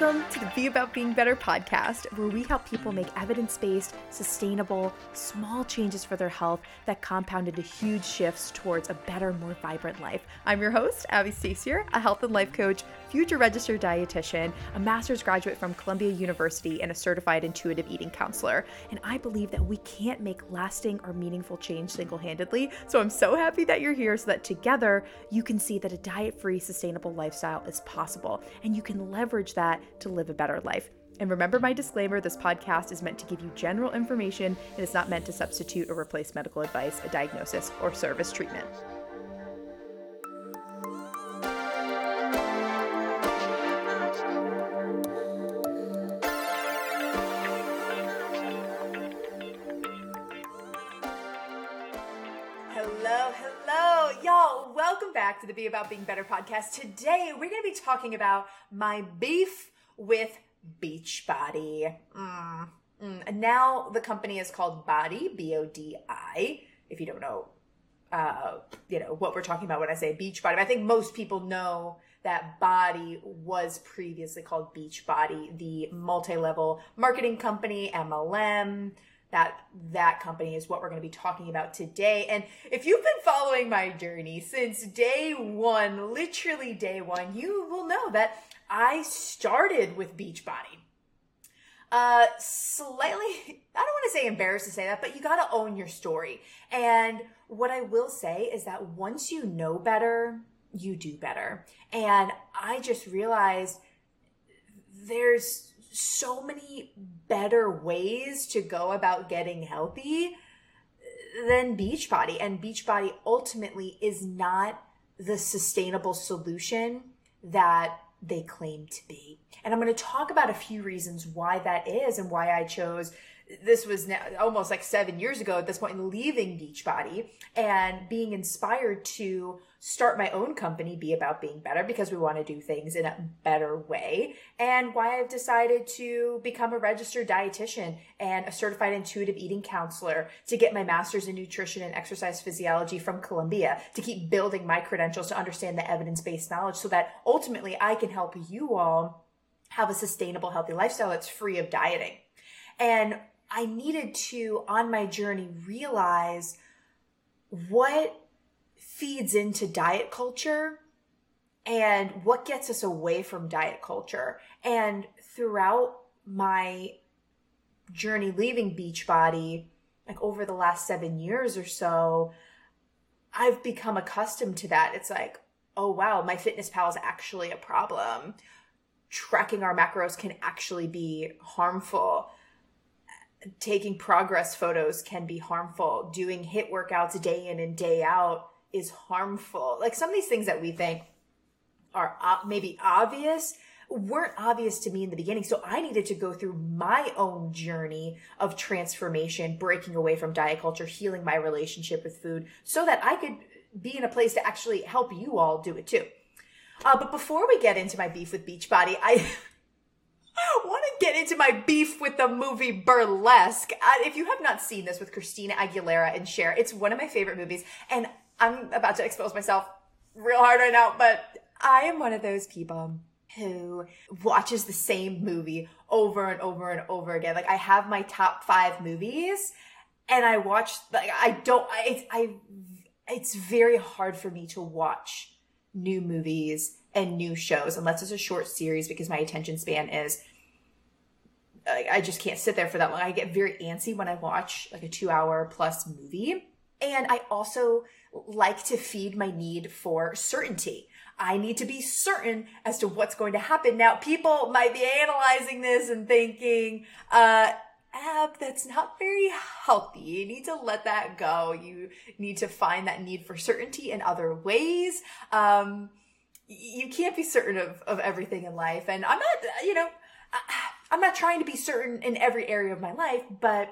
Welcome to the Be About Being Better podcast, where we help people make evidence based, sustainable, small changes for their health that compound into huge shifts towards a better, more vibrant life. I'm your host, Abbie Stasior, a health and life coach, future registered dietitian, a master's graduate from Columbia University, and a certified intuitive eating counselor. And I believe that we can't make lasting or meaningful change single handedly. So I'm so happy that you're here so that together you can see that a diet free, sustainable lifestyle is possible and you can leverage that that to live a better life. And remember my disclaimer this podcast is meant to give you general information and is not meant to substitute or replace medical advice, a diagnosis, or service treatment. Hello, hello, y'all. Welcome back to the Be About Being Better podcast. Today, we're going to be talking about my beef with Beachbody. Mm, mm. Now the company is called Bodi, B O D I. If you don't know, uh, you know what we're talking about when I say Beachbody. I think most people know that Bodi was previously called Beachbody, the multi-level marketing company, MLM that that company is what we're going to be talking about today. And if you've been following my journey since day one, literally day one, you will know that I started with Beachbody. Uh, slightly, I don't want to say embarrassed to say that, but you got to own your story. And what I will say is that once you know better, you do better. And I just realized there's so many better ways to go about getting healthy than Beachbody. And Beachbody ultimately is not the sustainable solution that they claim to be. And I'm going to talk about a few reasons why that is and why I chose this was now almost like seven years ago at this point leaving Beachbody and being inspired to start my own company, Be About Being Better, because we want to do things in a better way, and why I've decided to become a registered dietitian and a certified intuitive eating counselor to get my master's in nutrition and exercise physiology from Columbia, to keep building my credentials to understand the evidence based knowledge so that ultimately I can help you all have a sustainable, healthy lifestyle that's free of dieting. And I needed to, on my journey, realize what feeds into diet culture and what gets us away from diet culture. And throughout my journey leaving Beachbody, like over the last seven years or so, I've become accustomed to that. It's like, oh wow, MyFitnessPal is actually a problem. Tracking our macros can actually be harmful taking progress photos can be harmful. Doing HIIT workouts day in and day out is harmful. Like some of these things that we think are maybe obvious weren't obvious to me in the beginning. So I needed to go through my own journey of transformation, breaking away from diet culture, healing my relationship with food so that I could be in a place to actually help you all do it too. Uh, but before we get into my beef with Beachbody, I want to get into my beef with the movie Burlesque. Uh, if you have not seen this with Christina Aguilera and Cher, it's one of my favorite movies. And I'm about to expose myself real hard right now, but I am one of those people who watches the same movie over and over and over again. Like I have my top five movies and I watch, like I don't, I, I, it's very hard for me to watch new movies and new shows unless it's a short series because my attention span is I just can't sit there for that long. I get very antsy when I watch like a two hour plus movie. And I also like to feed my need for certainty. I need to be certain as to what's going to happen. Now, people might be analyzing this and thinking, uh, Ab, that's not very healthy. You need to let that go. You need to find that need for certainty in other ways. Um, you can't be certain of, of everything in life. And I'm not, you know, I'm not trying to be certain in every area of my life, but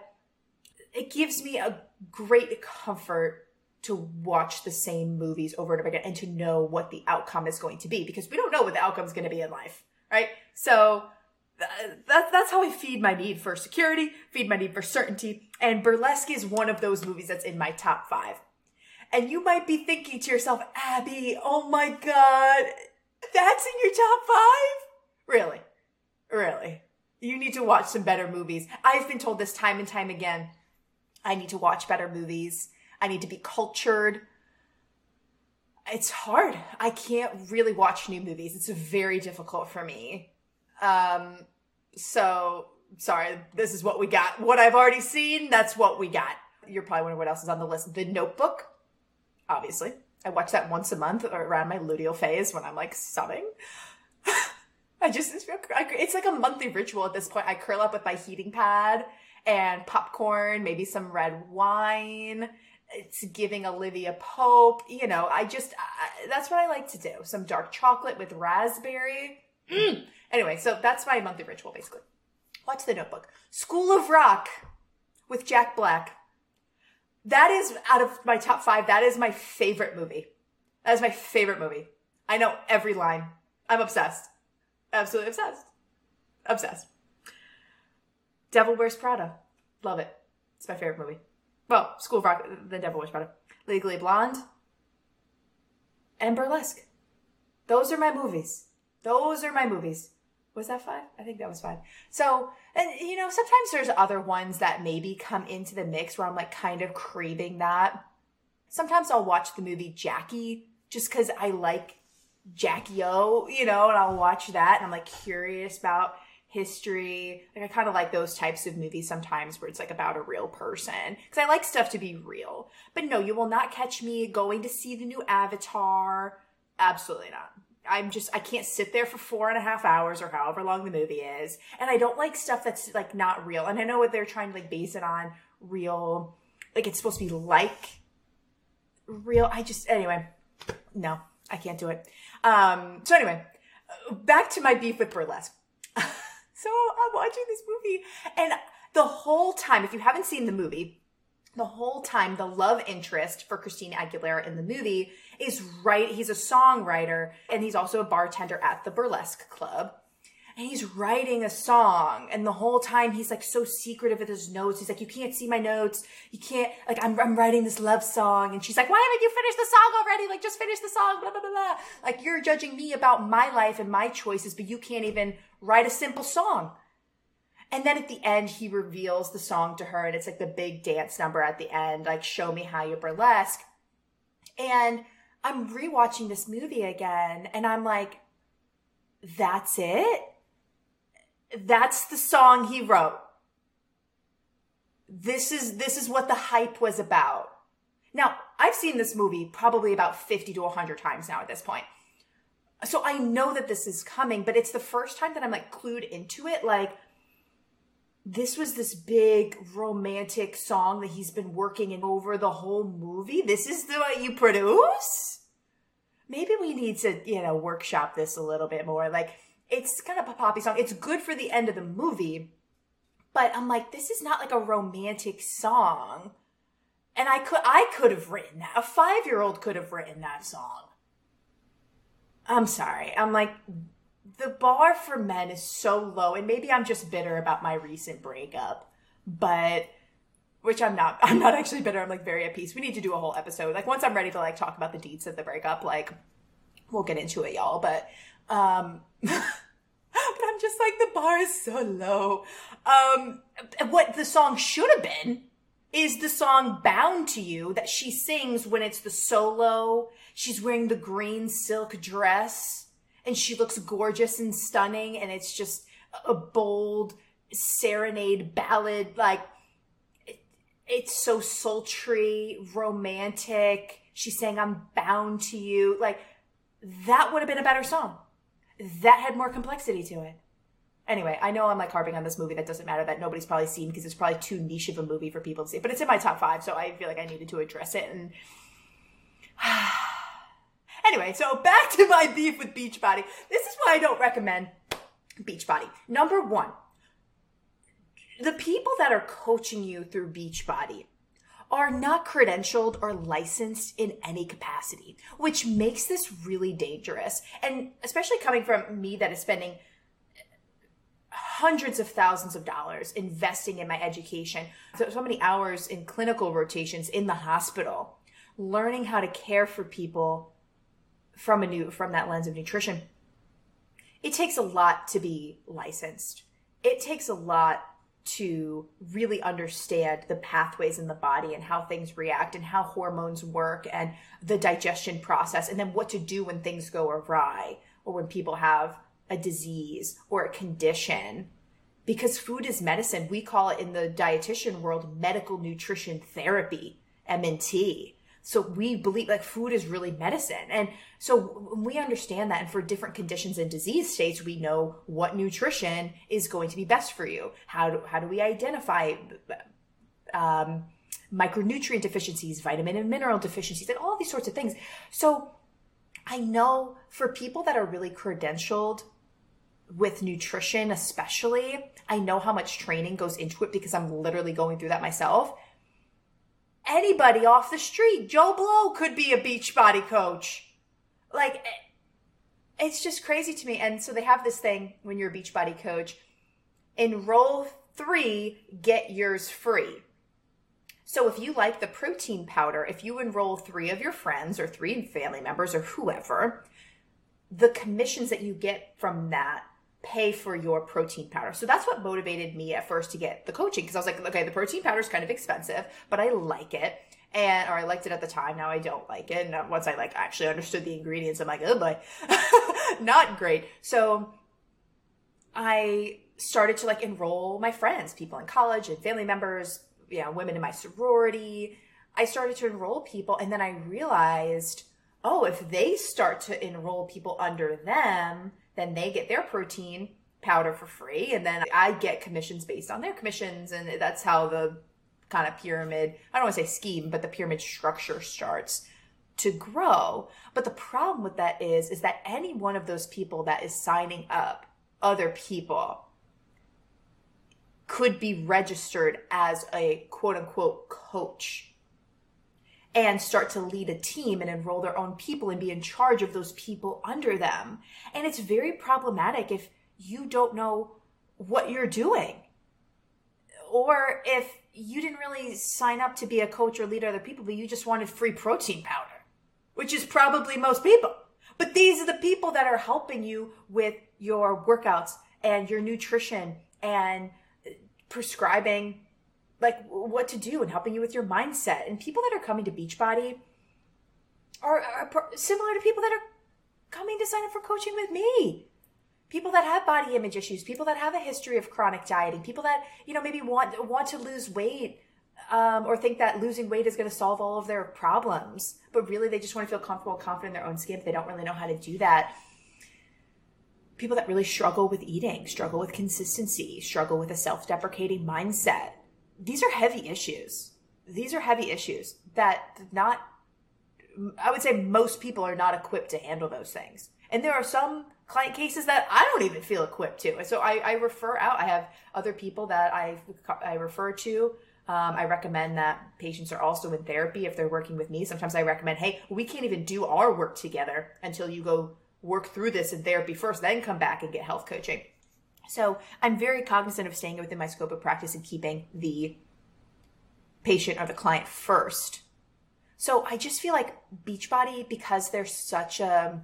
it gives me a great comfort to watch the same movies over and over again and to know what the outcome is going to be because we don't know what the outcome is going to be in life, right? So uh, that, that's how I feed my need for security, feed my need for certainty. And Burlesque is one of those movies that's in my top five. And you might be thinking to yourself, Abby, oh my God, that's in your top five? Really? Really. You need to watch some better movies. I've been told this time and time again. I need to watch better movies. I need to be cultured. It's hard. I can't really watch new movies. It's very difficult for me. Um, so sorry, this is what we got. What I've already seen, that's what we got. You're probably wondering what else is on the list. The Notebook, obviously. I watch that once a month or around my luteal phase when I'm like subbing. I just, it's like a monthly ritual at this point. I curl up with my heating pad and popcorn, maybe some red wine. It's giving Olivia Pope. You know, I just, I, that's what I like to do. Some dark chocolate with raspberry. Mm. Anyway, so that's my monthly ritual basically. Watch the notebook. School of Rock with Jack Black. That is out of my top five. That is my favorite movie. That is my favorite movie. I know every line. I'm obsessed. Absolutely obsessed. Obsessed. Devil Wears Prada. Love it. It's my favorite movie. Well, School of Rock, The Devil Wears Prada. Legally Blonde. And Burlesque. Those are my movies. Those are my movies. Was that five? I think that was five. So, and you know, sometimes there's other ones that maybe come into the mix where I'm like kind of craving that. Sometimes I'll watch the movie Jackie just because I like Jackie O, you know, and I'll watch that and I'm like curious about history. Like I kind of like those types of movies sometimes where it's like about a real person because I like stuff to be real. But no, you will not catch me going to see the new Avatar. Absolutely not. I'm just I can't sit there for four and a half hours or however long the movie is, and I don't like stuff that's like not real. And I know what they're trying to like base it on real, like it's supposed to be like real. I just anyway, no, I can't do it. Um, so anyway, back to my beef with burlesque. so I'm watching this movie, and the whole time, if you haven't seen the movie, the whole time the love interest for Christina Aguilera in the movie is right. He's a songwriter and he's also a bartender at the burlesque club. And he's writing a song, and the whole time he's like so secretive with his notes. He's like, "You can't see my notes. You can't like I'm I'm writing this love song." And she's like, "Why haven't you finished the song already? Like, just finish the song." Blah blah blah blah. Like you're judging me about my life and my choices, but you can't even write a simple song. And then at the end, he reveals the song to her, and it's like the big dance number at the end, like "Show Me How You Burlesque." And I'm rewatching this movie again and I'm like, that's it? That's the song he wrote. This is this is what the hype was about. Now, I've seen this movie probably about 50 to 100 times now at this point. So I know that this is coming, but it's the first time that I'm like clued into it like this was this big romantic song that he's been working in over the whole movie. This is the what you produce? Maybe we need to, you know, workshop this a little bit more. Like, it's kind of a poppy song. It's good for the end of the movie, but I'm like, this is not like a romantic song. And I could, I could have written that. A five year old could have written that song. I'm sorry. I'm like, the bar for men is so low, and maybe I'm just bitter about my recent breakup, but which I'm not. I'm not actually bitter. I'm like very at peace. We need to do a whole episode. Like once I'm ready to like talk about the deeds of the breakup, like we'll get into it, y'all. But um but I'm just like the bar is so low. Um what the song should have been is the song Bound to You that she sings when it's the solo. She's wearing the green silk dress and she looks gorgeous and stunning and it's just a bold serenade ballad like it, it's so sultry romantic she's saying i'm bound to you like that would have been a better song that had more complexity to it anyway i know i'm like harping on this movie that doesn't matter that nobody's probably seen because it's probably too niche of a movie for people to see but it's in my top five so i feel like i needed to address it and Anyway, so back to my beef with Beachbody. This is why I don't recommend Beachbody. Number one, the people that are coaching you through Beachbody are not credentialed or licensed in any capacity, which makes this really dangerous. And especially coming from me that is spending hundreds of thousands of dollars investing in my education, so, so many hours in clinical rotations in the hospital, learning how to care for people from a new from that lens of nutrition it takes a lot to be licensed. It takes a lot to really understand the pathways in the body and how things react and how hormones work and the digestion process and then what to do when things go awry or when people have a disease or a condition. Because food is medicine. We call it in the dietitian world medical nutrition therapy mnt so we believe like food is really medicine. And so we understand that. And for different conditions and disease states, we know what nutrition is going to be best for you. How do, how do we identify um, micronutrient deficiencies, vitamin and mineral deficiencies, and all these sorts of things. So I know for people that are really credentialed with nutrition, especially, I know how much training goes into it because I'm literally going through that myself anybody off the street. Joe Blow could be a Beachbody coach. Like, eh, it's just crazy to me. And so they have this thing when you're a Beachbody coach enroll three, get yours free. So if you like the protein powder, if you enroll three of your friends or three family members or whoever, the commissions that you get from that pay for your protein powder. So that's what motivated me at first to get the coaching because I was like, okay, the protein powder is kind of expensive, but I like it. And, or I liked it at the time. Now I don't like it. And uh, once I like actually understood the ingredients, I'm like, oh boy, not great. So I started to like enroll my friends, people in college and family members, you know, women in my sorority. I started to enroll people and then I realized, oh, if they start to enroll people under them, then they get their protein powder for free and then I get commissions based on their commissions and that's how the kind of pyramid, I don't want to say scheme, but the pyramid structure starts to grow. But the problem with that is is that any one of those people that is signing up other people could be registered as a quote unquote coach and start to lead a team and enroll their own people and be in charge of those people under them. And it's very problematic if you don't know what you're doing. Or if you didn't really sign up to be a coach or lead other people, but you just wanted free protein powder, which is probably most people. But these are the people that are helping you with your workouts and your nutrition and prescribing like what to do and helping you with your mindset. And people that are coming to Beachbody are, are similar to people that are coming to sign up for coaching with me. People that have body image issues, people that have a history of chronic dieting, people that you know maybe want want to lose weight um, or think that losing weight is going to solve all of their problems, but really they just want to feel comfortable, confident in their own skin. But They don't really know how to do that. People that really struggle with eating, struggle with consistency, struggle with a self-deprecating mindset these are heavy issues. These are heavy issues that not, I would say most people are not equipped to handle those things. And there are some client cases that I don't even feel equipped to. So I, I refer out. I have other people that I, I refer to. Um, I recommend that patients are also in therapy if they're working with me. Sometimes I recommend, hey, we can't even do our work together until you go work through this in therapy first, then come back and get health coaching. So I'm very cognizant of staying within my scope of practice and keeping the patient or the client first. So I just feel like Beachbody, because they're such a,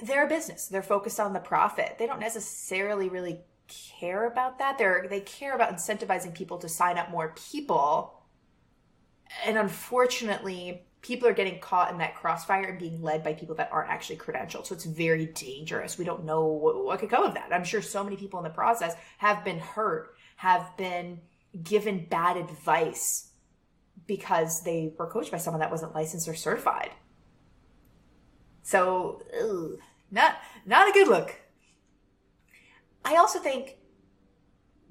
they're a business. They're focused on the profit. They don't necessarily really care about that. They're, they care about incentivizing people to sign up more people. And unfortunately, people are getting caught in that crossfire and being led by people that aren't actually credentialed. So it's very dangerous. We don't know what, what could come of that. I'm sure so many people in the process have been hurt, have been given bad advice because they were coached by someone that wasn't licensed or certified. So, not not a good look. I also think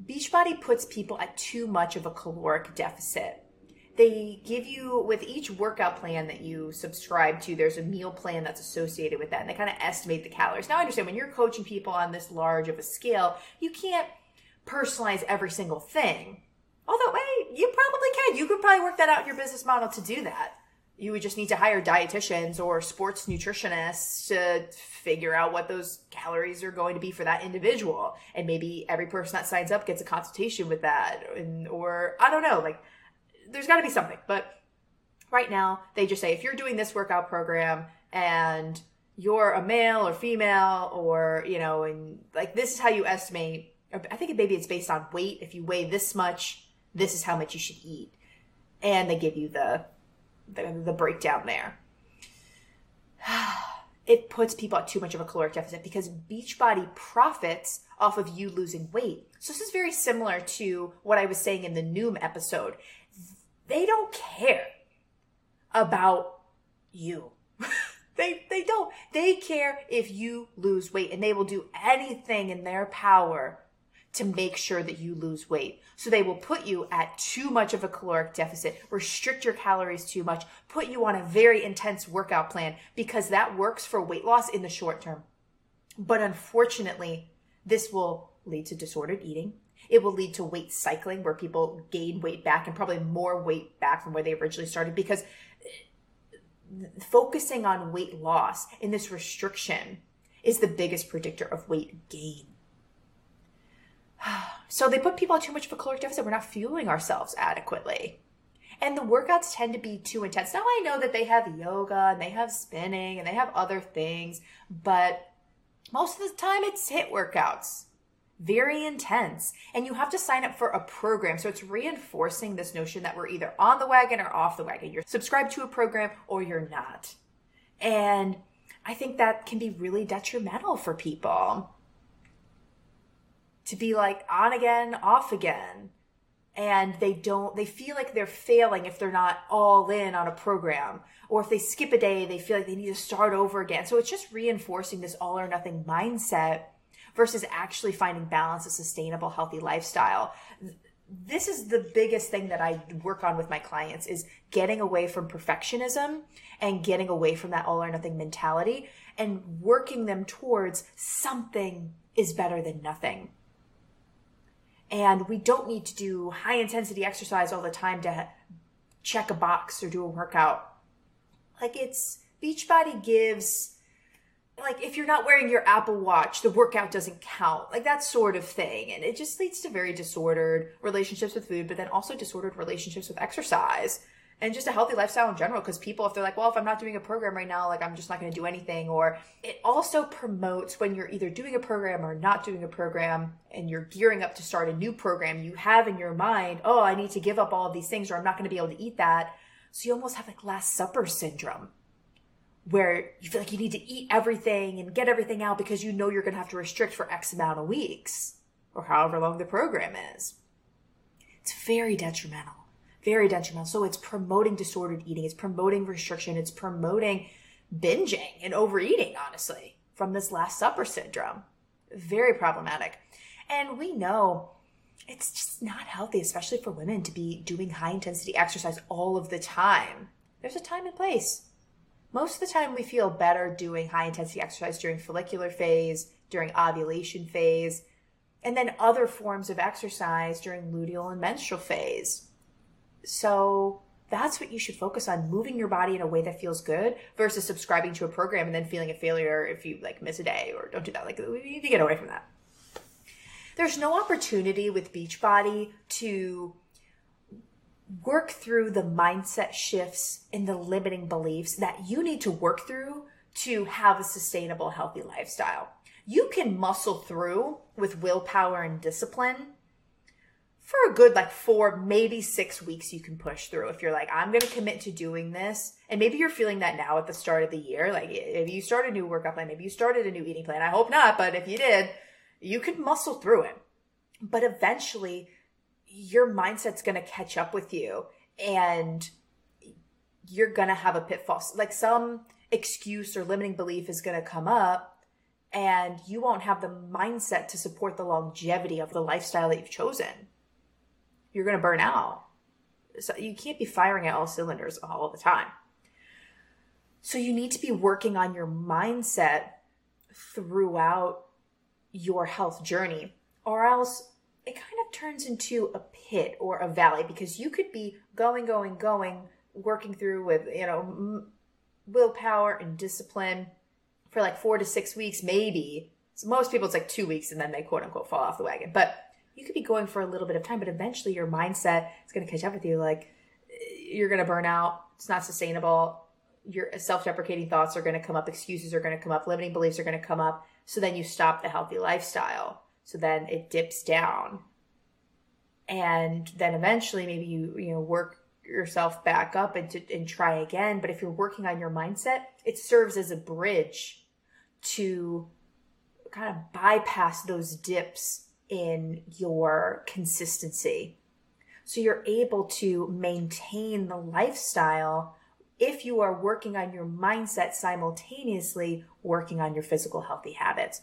Beachbody puts people at too much of a caloric deficit they give you with each workout plan that you subscribe to there's a meal plan that's associated with that and they kind of estimate the calories. Now i understand when you're coaching people on this large of a scale you can't personalize every single thing. Although hey you probably can. You could probably work that out in your business model to do that. You would just need to hire dietitians or sports nutritionists to figure out what those calories are going to be for that individual. And maybe every person that signs up gets a consultation with that and, or i don't know like there's got to be something. But right now, they just say if you're doing this workout program and you're a male or female or you know and like this is how you estimate i think maybe it's based on weight. If you weigh this much this is how much you should eat. And they give you the the, the breakdown there. It puts people at too much of a caloric deficit because beachbody profits off of you losing weight. So this is very similar to what i was saying in the noom episode they don't care about you They they don't. They care if you lose weight and they will do anything in their power to make sure that you lose weight. So they will put you at too much of a caloric deficit, restrict your calories too much, put you on a very intense workout plan because that works for weight loss in the short term. But unfortunately, this will lead to disordered eating. It will lead to weight cycling where people gain weight back and probably more weight back from where they originally started because uh, focusing on weight loss in this restriction is the biggest predictor of weight gain. So they put people on too much of a caloric deficit. We're not fueling ourselves adequately. And the workouts tend to be too intense. Now I know that they have yoga and they have spinning and they have other things, but most of the time it's HIIT workouts very intense. And you have to sign up for a program. So it's reinforcing this notion that we're either on the wagon or off the wagon. You're subscribed to a program or you're not. And i think that can be really detrimental for people to be like on again off again. And they don't they feel like they're failing if they're not all in on a program. Or if they skip a day they feel like they need to start over again. So it's just reinforcing this all or nothing mindset versus actually finding balance, a sustainable, healthy lifestyle. This is the biggest thing that I work on with my clients is getting away from perfectionism and getting away from that all or nothing mentality and working them towards something is better than nothing. And we don't need to do high intensity exercise all the time to check a box or do a workout. Like it's Beachbody gives like if you're not wearing your Apple Watch, the workout doesn't count. Like that sort of thing. And it just leads to very disordered relationships with food, but then also disordered relationships with exercise and just a healthy lifestyle in general. Cause people, if they're like, well, if I'm not doing a program right now, like I'm just not going to do anything. Or it also promotes when you're either doing a program or not doing a program and you're gearing up to start a new program, you have in your mind, oh, I need to give up all of these things or I'm not going to be able to eat that. So you almost have like Last Supper syndrome where you feel like you need to eat everything and get everything out because you know you're going to have to restrict for X amount of weeks or however long the program is. It's very detrimental, very detrimental. So it's promoting disordered eating, it's promoting restriction, it's promoting binging and overeating, honestly, from this Last Supper syndrome. Very problematic. And we know it's just not healthy, especially for women, to be doing high intensity exercise all of the time. There's a time and place most of the time we feel better doing high intensity exercise during follicular phase, during ovulation phase, and then other forms of exercise during luteal and menstrual phase. So that's what you should focus on moving your body in a way that feels good versus subscribing to a program and then feeling a failure if you like miss a day or don't do that. Like we need to get away from that. There's no opportunity with Beachbody to work through the mindset shifts and the limiting beliefs that you need to work through to have a sustainable, healthy lifestyle. You can muscle through with willpower and discipline for a good like four, maybe six weeks you can push through. If you're like, I'm going to commit to doing this. And maybe you're feeling that now at the start of the year. Like if you start a new workout plan, maybe you started a new eating plan. I hope not, but if you did, you can muscle through it. But eventually your mindset's going to catch up with you and you're going to have a pitfall. Like some excuse or limiting belief is going to come up and you won't have the mindset to support the longevity of the lifestyle that you've chosen. You're going to burn out. So you can't be firing at all cylinders all the time. So you need to be working on your mindset throughout your health journey or else it kind of turns into a pit or a valley because you could be going, going, going, working through with, you know, willpower and discipline for like four to six weeks, maybe. So most people, it's like two weeks and then they quote unquote fall off the wagon. But you could be going for a little bit of time, but eventually your mindset is going to catch up with you. Like you're going to burn out. It's not sustainable. your self-deprecating thoughts are going to come up, excuses are going to come up, limiting beliefs are going to come up. So then you stop the healthy lifestyle. So then it dips down. And then eventually maybe you, you know, work yourself back up and to, and try again. But if you're working on your mindset, it serves as a bridge to kind of bypass those dips in your consistency. So you're able to maintain the lifestyle if you are working on your mindset simultaneously working on your physical healthy habits.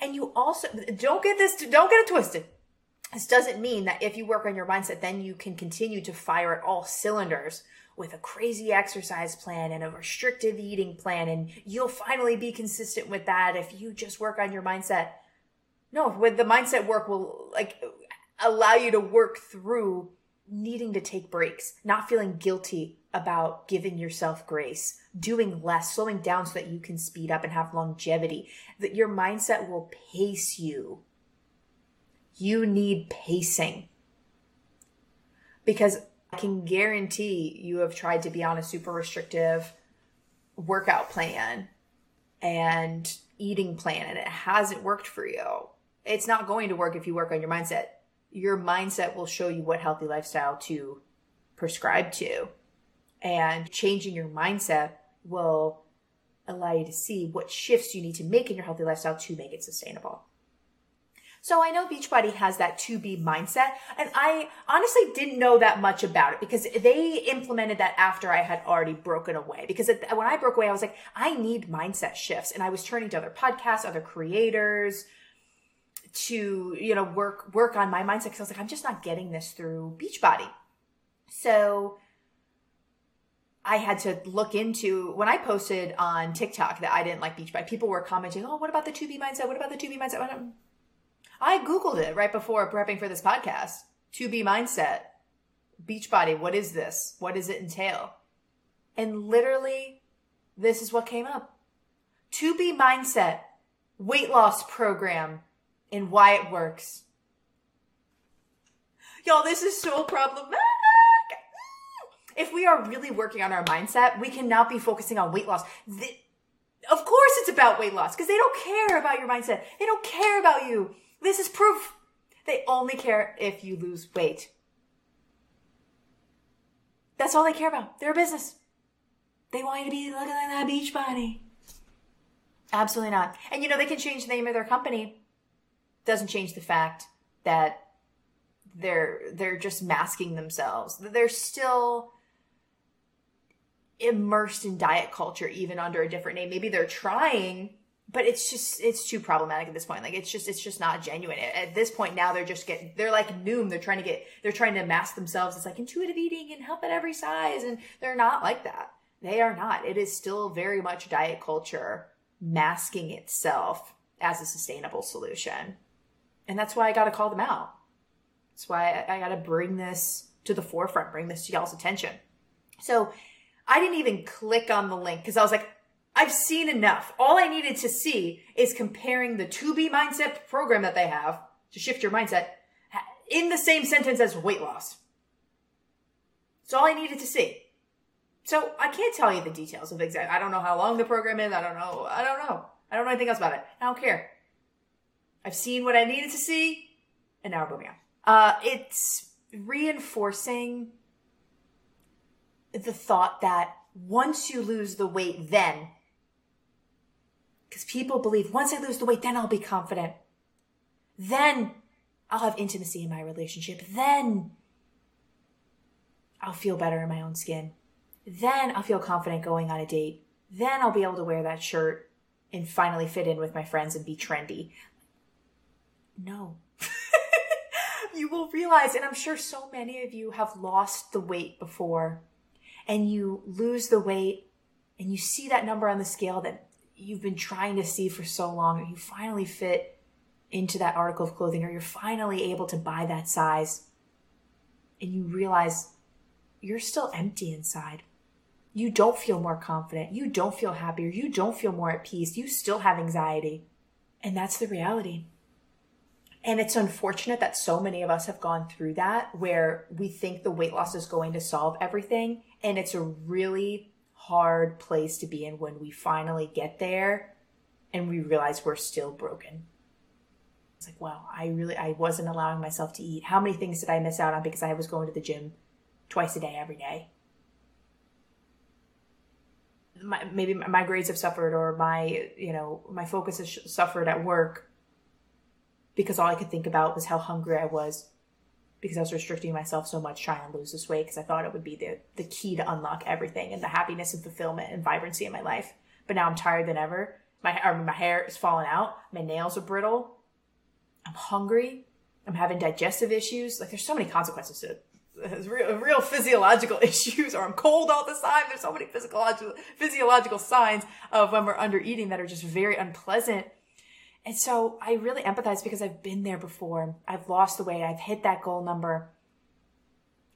And you also don't get this don't get it twisted. This doesn't mean that if you work on your mindset then you can continue to fire at all cylinders with a crazy exercise plan and a restrictive eating plan and you'll finally be consistent with that if you just work on your mindset. No, with the mindset work will like allow you to work through needing to take breaks, not feeling guilty about giving yourself grace, doing less, slowing down so that you can speed up and have longevity, that your mindset will pace you. You need pacing. Because I can guarantee you have tried to be on a super restrictive workout plan and eating plan and it hasn't worked for you. It's not going to work if you work on your mindset. Your mindset will show you what healthy lifestyle to prescribe to and changing your mindset will allow you to see what shifts you need to make in your healthy lifestyle to make it sustainable. So I know Beachbody has that to be mindset, and I honestly didn't know that much about it because they implemented that after I had already broken away. Because when I broke away, I was like, I need mindset shifts, and I was turning to other podcasts, other creators to you know work work on my mindset because I was like, I'm just not getting this through Beachbody. So I had to look into when I posted on TikTok that I didn't like Beachbody. People were commenting, "Oh, what about the 2B mindset? What about the 2B mindset?" I googled it right before prepping for this podcast. 2B mindset, Beachbody. What is this? What does it entail? And literally, this is what came up. 2B mindset, weight loss program, and why it works. Y'all, this is so problematic mm. if we are really working on our mindset, we cannot be focusing on weight loss. The, of course it's about weight loss because they don't care about your mindset. They don't care about you. This is proof. They only care if you lose weight. That's all they care about. They're a business. They want you to be looking like that Beachbody. Absolutely not. And you know, they can change the name of their company. Doesn't change the fact that they're they're just masking themselves. They're still immersed in diet culture even under a different name. Maybe they're trying, but it's just it's too problematic at this point. Like it's just it's just not genuine. At this point now they're just getting they're like Noom. They're trying to get they're trying to mask themselves It's like intuitive eating and Health at Every Size, and they're not like that. They are not. It is still very much diet culture masking itself as a sustainable solution. And that's why I got to call them out. That's why I, I got to bring this to the forefront, bring this to y'all's attention. So I didn't even click on the link because I was like, I've seen enough. All I needed to see is comparing the 2B mindset program that they have to shift your mindset in the same sentence as weight loss. That's all I needed to see. So I can't tell you the details of exact. I don't know how long the program is. I don't know. I don't know. I don't know anything else about it. I don't care. I've seen what I needed to see, and now moving on. Uh, it's reinforcing the thought that once you lose the weight, then, because people believe once I lose the weight, then I'll be confident. Then I'll have intimacy in my relationship. Then I'll feel better in my own skin. Then I'll feel confident going on a date. Then I'll be able to wear that shirt and finally fit in with my friends and be trendy. No. you will realize, and I'm sure so many of you have lost the weight before and you lose the weight and you see that number on the scale that you've been trying to see for so long and you finally fit into that article of clothing or you're finally able to buy that size and you realize you're still empty inside. You don't feel more confident. You don't feel happier. You don't feel more at peace. You still have anxiety. And that's the reality. And it's unfortunate that so many of us have gone through that where we think the weight loss is going to solve everything. And it's a really hard place to be in when we finally get there and we realize we're still broken. It's like, wow, I really, I wasn't allowing myself to eat. How many things did I miss out on because I was going to the gym twice a day, every day? My, maybe my grades have suffered or my, you know, my focus has suffered at work because all I could think about was how hungry I was because I was restricting myself so much trying to lose this weight because I thought it would be the, the key to unlock everything and the happiness and fulfillment and vibrancy in my life. But now I'm tired than ever. My, my hair is falling out. My nails are brittle. I'm hungry. I'm having digestive issues. Like there's so many consequences to it. There's real, real physiological issues, or I'm cold all the time. There's so many physiological physiological signs of when we're under eating that are just very unpleasant and so I really empathize because I've been there before. I've lost the weight. I've hit that goal number.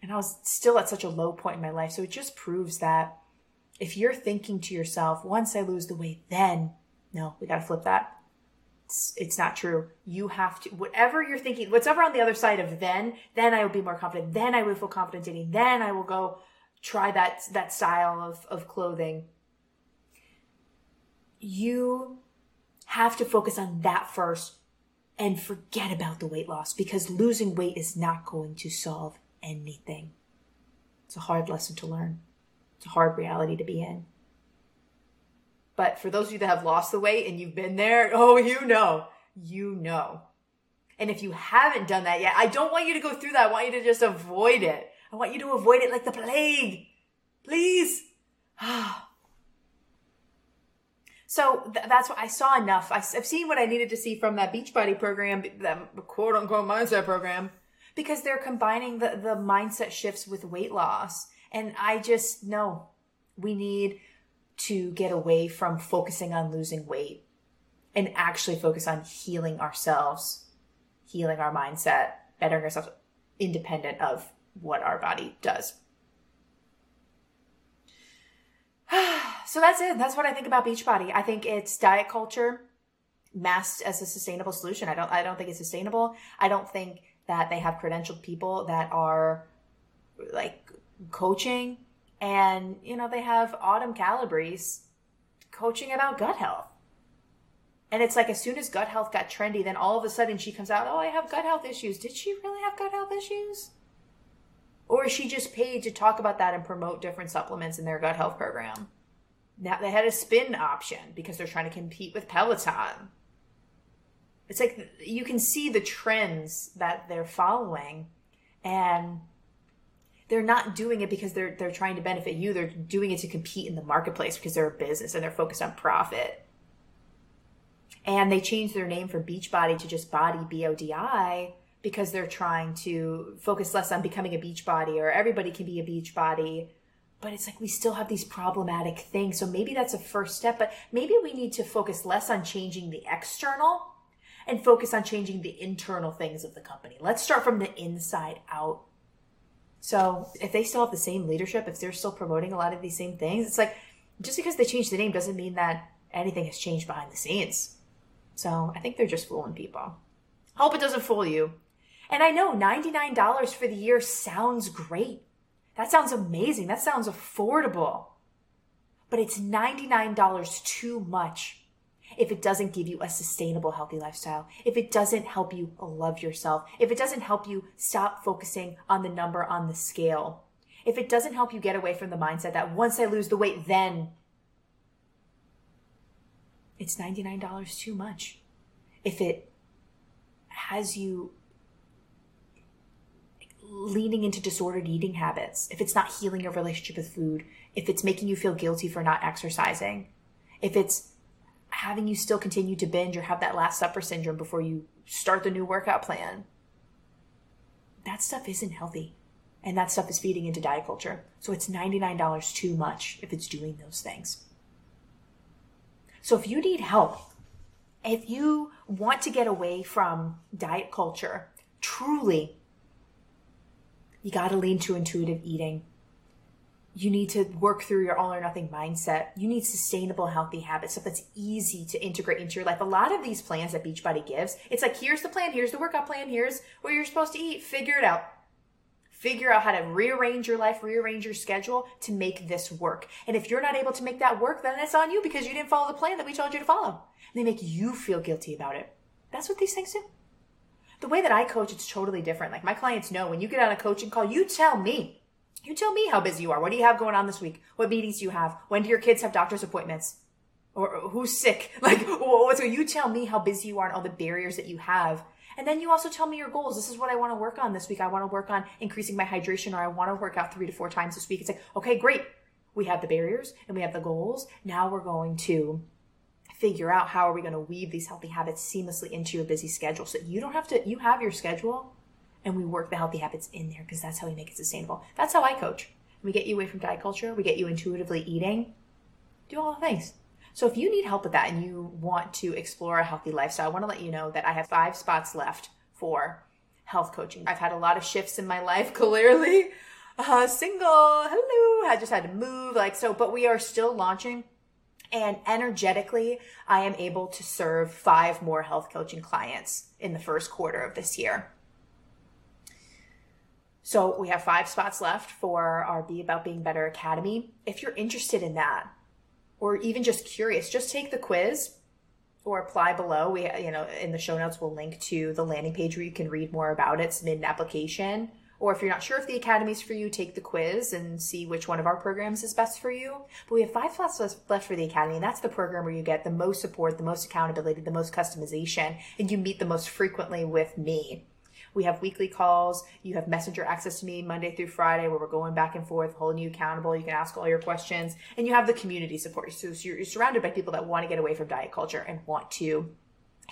And I was still at such a low point in my life. So it just proves that if you're thinking to yourself, once I lose the weight, then no, we got to flip that. It's, it's not true. You have to, whatever you're thinking, whatever on the other side of then, then I will be more confident. Then I will feel confident eating. Then I will go try that, that style of, of clothing. You have to focus on that first and forget about the weight loss because losing weight is not going to solve anything. It's a hard lesson to learn. It's a hard reality to be in. But for those of you that have lost the weight and you've been there, oh, you know, you know. And if you haven't done that yet, I don't want you to go through that. I want you to just avoid it. I want you to avoid it like the plague. Please. Ah. So th- that's what I saw enough. I, have seen what I needed to see from that Beachbody program, that quote unquote mindset program, because they're combining the, the mindset shifts with weight loss. And I just know we need to get away from focusing on losing weight and actually focus on healing ourselves, healing our mindset, bettering ourselves independent of what our body does. so that's it. That's what I think about Beachbody. I think it's diet culture masked as a sustainable solution. I don't I don't think it's sustainable. I don't think that they have credentialed people that are like coaching and you know they have Autumn Calabrese coaching about gut health. And it's like as soon as gut health got trendy, then all of a sudden she comes out, "Oh, I have gut health issues." Did she really have gut health issues? Or is she just paid to talk about that and promote different supplements in their gut health program? Now they had a spin option because they're trying to compete with Peloton. It's like you can see the trends that they're following and they're not doing it because they're they're trying to benefit you. They're doing it to compete in the marketplace because they're a business and they're focused on profit. And they changed their name from Beachbody to just Bodi B O D I because they're trying to focus less on becoming a beach body or everybody can be a beach body. But it's like we still have these problematic things. So maybe that's a first step but maybe we need to focus less on changing the external and focus on changing the internal things of the company. Let's start from the inside out. So if they still have the same leadership if they're still promoting a lot of these same things it's like just because they changed the name doesn't mean that anything has changed behind the scenes. So i think they're just fooling people. Hope it doesn't fool you and I know $99 for the year sounds great. That sounds amazing. That sounds affordable. But it's $99 too much if it doesn't give you a sustainable, healthy lifestyle, if it doesn't help you love yourself, if it doesn't help you stop focusing on the number on the scale, if it doesn't help you get away from the mindset that once I lose the weight, then it's $99 too much. If it has you leaning into disordered eating habits, if it's not healing your relationship with food, if it's making you feel guilty for not exercising, if it's having you still continue to binge or have that last supper syndrome before you start the new workout plan, that stuff isn't healthy. And that stuff is feeding into diet culture. So it's $99 too much if it's doing those things. So if you need help, if you want to get away from diet culture, truly you got to lean to intuitive eating. You need to work through your all or nothing mindset. You need sustainable, healthy habits, stuff that's easy to integrate into your life. A lot of these plans that Beachbody gives, it's like, here's the plan, here's the workout plan, here's what you're supposed to eat, figure it out. Figure out how to rearrange your life, rearrange your schedule to make this work. And if you're not able to make that work, then it's on you because you didn't follow the plan that we told you to follow. And they make you feel guilty about it. That's what these things do. The way that I coach, it's totally different. Like my clients know when you get on a coaching call, you tell me. You tell me how busy you are. What do you have going on this week? What meetings do you have? When do your kids have doctor's appointments? Or who's sick? Like, what's so you tell me how busy you are and all the barriers that you have and then you also tell me your goals. This is what I want to work on this week. I want to work on increasing my hydration or I want to work out three to four times this week. It's like, okay, great. We have the barriers and we have the goals. Now we're going to figure out how are we going to weave these healthy habits seamlessly into your busy schedule. So you don't have to, you have your schedule and we work the healthy habits in there because that's how we make it sustainable. That's how I coach. We get you away from diet culture. We get you intuitively eating. Do all the things. So if you need help with that and you want to explore a healthy lifestyle, I want to let you know that I have five spots left for health coaching. I've had a lot of shifts in my life, clearly. Uh, single, hello. I just had to move, like so, but we are still launching. And energetically, I am able to serve five more health coaching clients in the first quarter of this year. So we have five spots left for our Be About Being Better Academy. If you're interested in that, or even just curious, just take the quiz or apply below. We, you know, in the show notes, we'll link to the landing page where you can read more about it, submit an application. Or if you're not sure if the academy's for you, take the quiz and see which one of our programs is best for you. But we have five slots left for the academy, and that's the program where you get the most support, the most accountability, the most customization, and you meet the most frequently with me. We have weekly calls. You have messenger access to me Monday through Friday where we're going back and forth, holding you accountable. You can ask all your questions and you have the community support. So you're surrounded by people that want to get away from diet culture and want to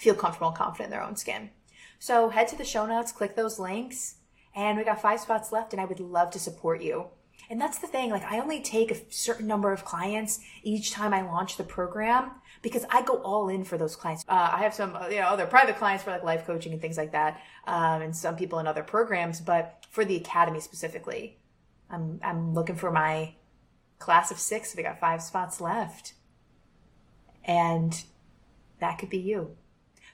feel comfortable and confident in their own skin. So head to the show notes, click those links, and we got five spots left and I would love to support you. And that's the thing, like I only take a certain number of clients each time I launch the program because I go all in for those clients. Uh, I have some, uh, you know, other private clients for like life coaching and things like that, um, and some people in other programs. But for the academy specifically, I'm I'm looking for my class of six. We got five spots left, and that could be you.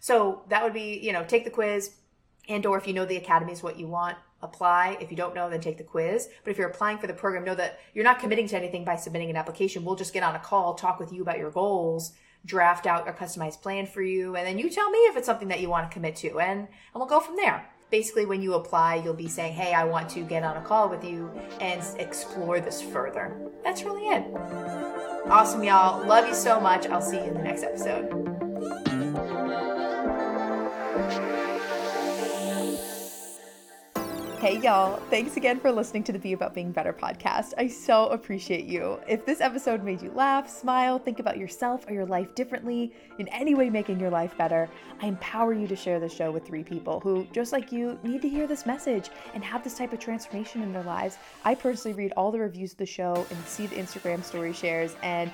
So that would be, you know, take the quiz, and or if you know the academy is what you want, apply. If you don't know, then take the quiz. But if you're applying for the program, know that you're not committing to anything by submitting an application. We'll just get on a call, talk with you about your goals, draft out a customized plan for you, and then you tell me if it's something that you want to commit to, and, and we'll go from there. Basically, when you apply, you'll be saying, Hey, I want to get on a call with you and explore this further. That's really it. Awesome, y'all. Love you so much. I'll see you in the next episode. Hey, y'all. Thanks again for listening to the Be About Being Better podcast. I so appreciate you. If this episode made you laugh, smile, think about yourself or your life differently, in any way making your life better, I empower you to share the show with three people who, just like you, need to hear this message and have this type of transformation in their lives. I personally read all the reviews of the show and see the Instagram story shares, and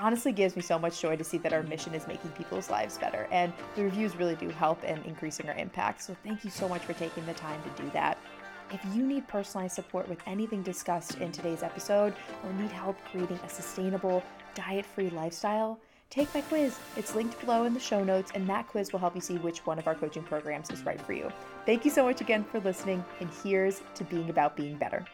honestly gives me so much joy to see that our mission is making people's lives better. And the reviews really do help in increasing our impact. So thank you so much for taking the time to do that. If you need personalized support with anything discussed in today's episode or need help creating a sustainable, diet free lifestyle, take my quiz. It's linked below in the show notes, and that quiz will help you see which one of our coaching programs is right for you. Thank you so much again for listening, and here's to being about being better.